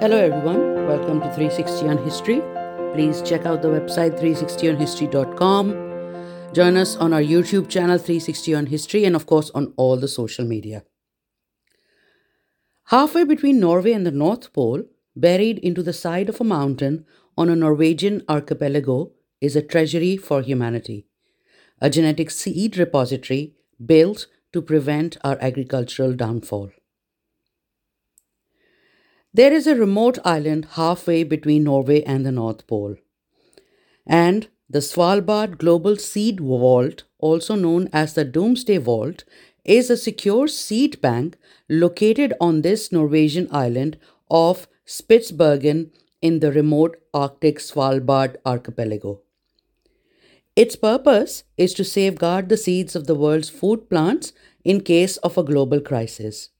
Hello, everyone. Welcome to 360 on History. Please check out the website 360onhistory.com. Join us on our YouTube channel 360 on History and, of course, on all the social media. Halfway between Norway and the North Pole, buried into the side of a mountain on a Norwegian archipelago, is a treasury for humanity, a genetic seed repository built to prevent our agricultural downfall. There is a remote island halfway between Norway and the North Pole. And the Svalbard Global Seed Vault, also known as the Doomsday Vault, is a secure seed bank located on this Norwegian island of Spitsbergen in the remote Arctic Svalbard archipelago. Its purpose is to safeguard the seeds of the world's food plants in case of a global crisis.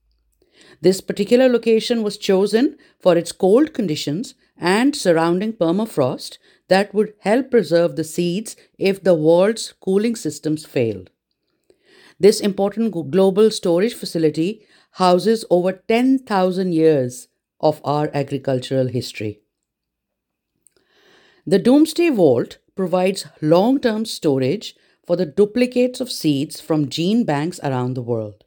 This particular location was chosen for its cold conditions and surrounding permafrost that would help preserve the seeds if the world's cooling systems failed. This important global storage facility houses over 10,000 years of our agricultural history. The Doomsday Vault provides long term storage for the duplicates of seeds from gene banks around the world.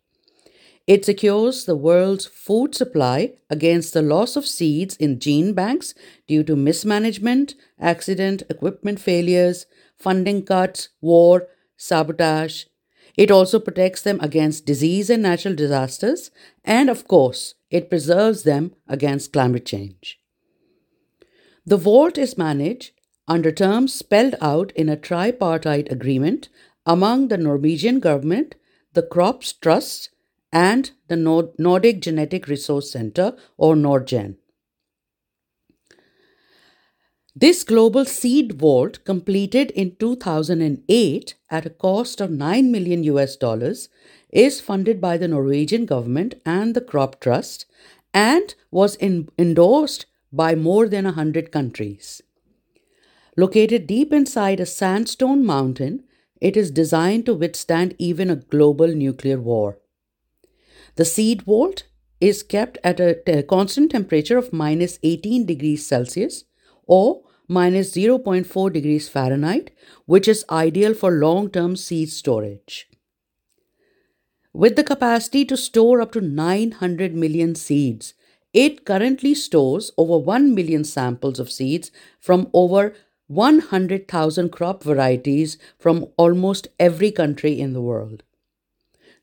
It secures the world's food supply against the loss of seeds in gene banks due to mismanagement, accident, equipment failures, funding cuts, war, sabotage. It also protects them against disease and natural disasters, and of course, it preserves them against climate change. The vault is managed under terms spelled out in a tripartite agreement among the Norwegian government, the Crops Trust, and the Nordic Genetic Resource Center or NordGen. This global seed vault completed in 2008 at a cost of 9 million US dollars is funded by the Norwegian government and the Crop Trust and was in, endorsed by more than 100 countries. Located deep inside a sandstone mountain, it is designed to withstand even a global nuclear war. The seed vault is kept at a constant temperature of minus 18 degrees Celsius or minus 0.4 degrees Fahrenheit, which is ideal for long term seed storage. With the capacity to store up to 900 million seeds, it currently stores over 1 million samples of seeds from over 100,000 crop varieties from almost every country in the world.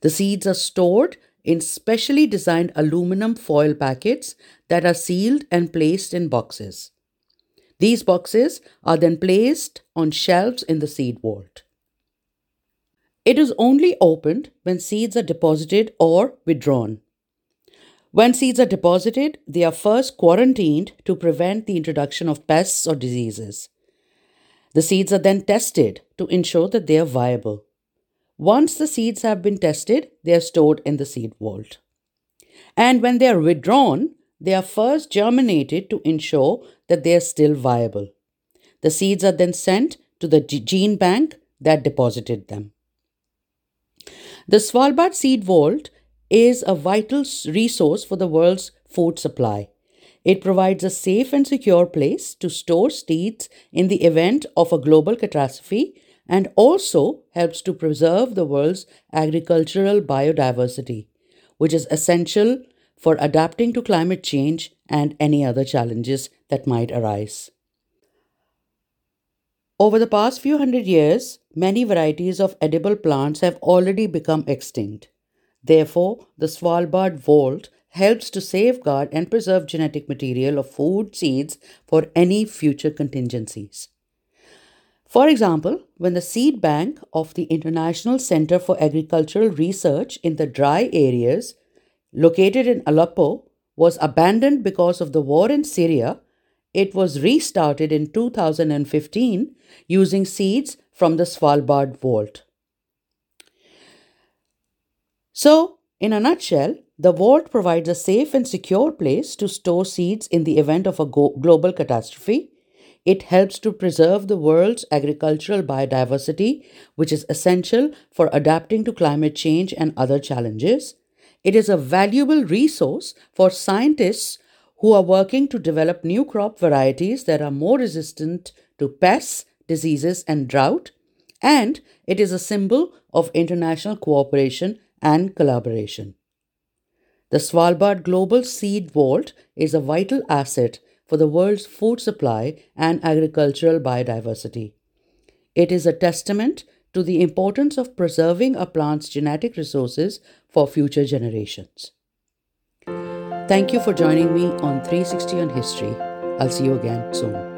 The seeds are stored in specially designed aluminum foil packets that are sealed and placed in boxes. These boxes are then placed on shelves in the seed vault. It is only opened when seeds are deposited or withdrawn. When seeds are deposited, they are first quarantined to prevent the introduction of pests or diseases. The seeds are then tested to ensure that they are viable. Once the seeds have been tested, they are stored in the seed vault. And when they are withdrawn, they are first germinated to ensure that they are still viable. The seeds are then sent to the gene bank that deposited them. The Svalbard Seed Vault is a vital resource for the world's food supply. It provides a safe and secure place to store seeds in the event of a global catastrophe and also helps to preserve the world's agricultural biodiversity, which is essential for adapting to climate change and any other challenges that might arise. Over the past few hundred years, many varieties of edible plants have already become extinct. Therefore, the Svalbard Vault helps to safeguard and preserve genetic material of food seeds for any future contingencies. For example, when the seed bank of the International Center for Agricultural Research in the dry areas located in Aleppo was abandoned because of the war in Syria, it was restarted in 2015 using seeds from the Svalbard Vault. So, in a nutshell, the vault provides a safe and secure place to store seeds in the event of a global catastrophe it helps to preserve the world's agricultural biodiversity, which is essential for adapting to climate change and other challenges. It is a valuable resource for scientists who are working to develop new crop varieties that are more resistant to pests, diseases, and drought, and it is a symbol of international cooperation and collaboration. The Svalbard Global Seed Vault is a vital asset for the world's food supply and agricultural biodiversity. It is a testament to the importance of preserving a plant's genetic resources for future generations. Thank you for joining me on 360 on History. I'll see you again soon.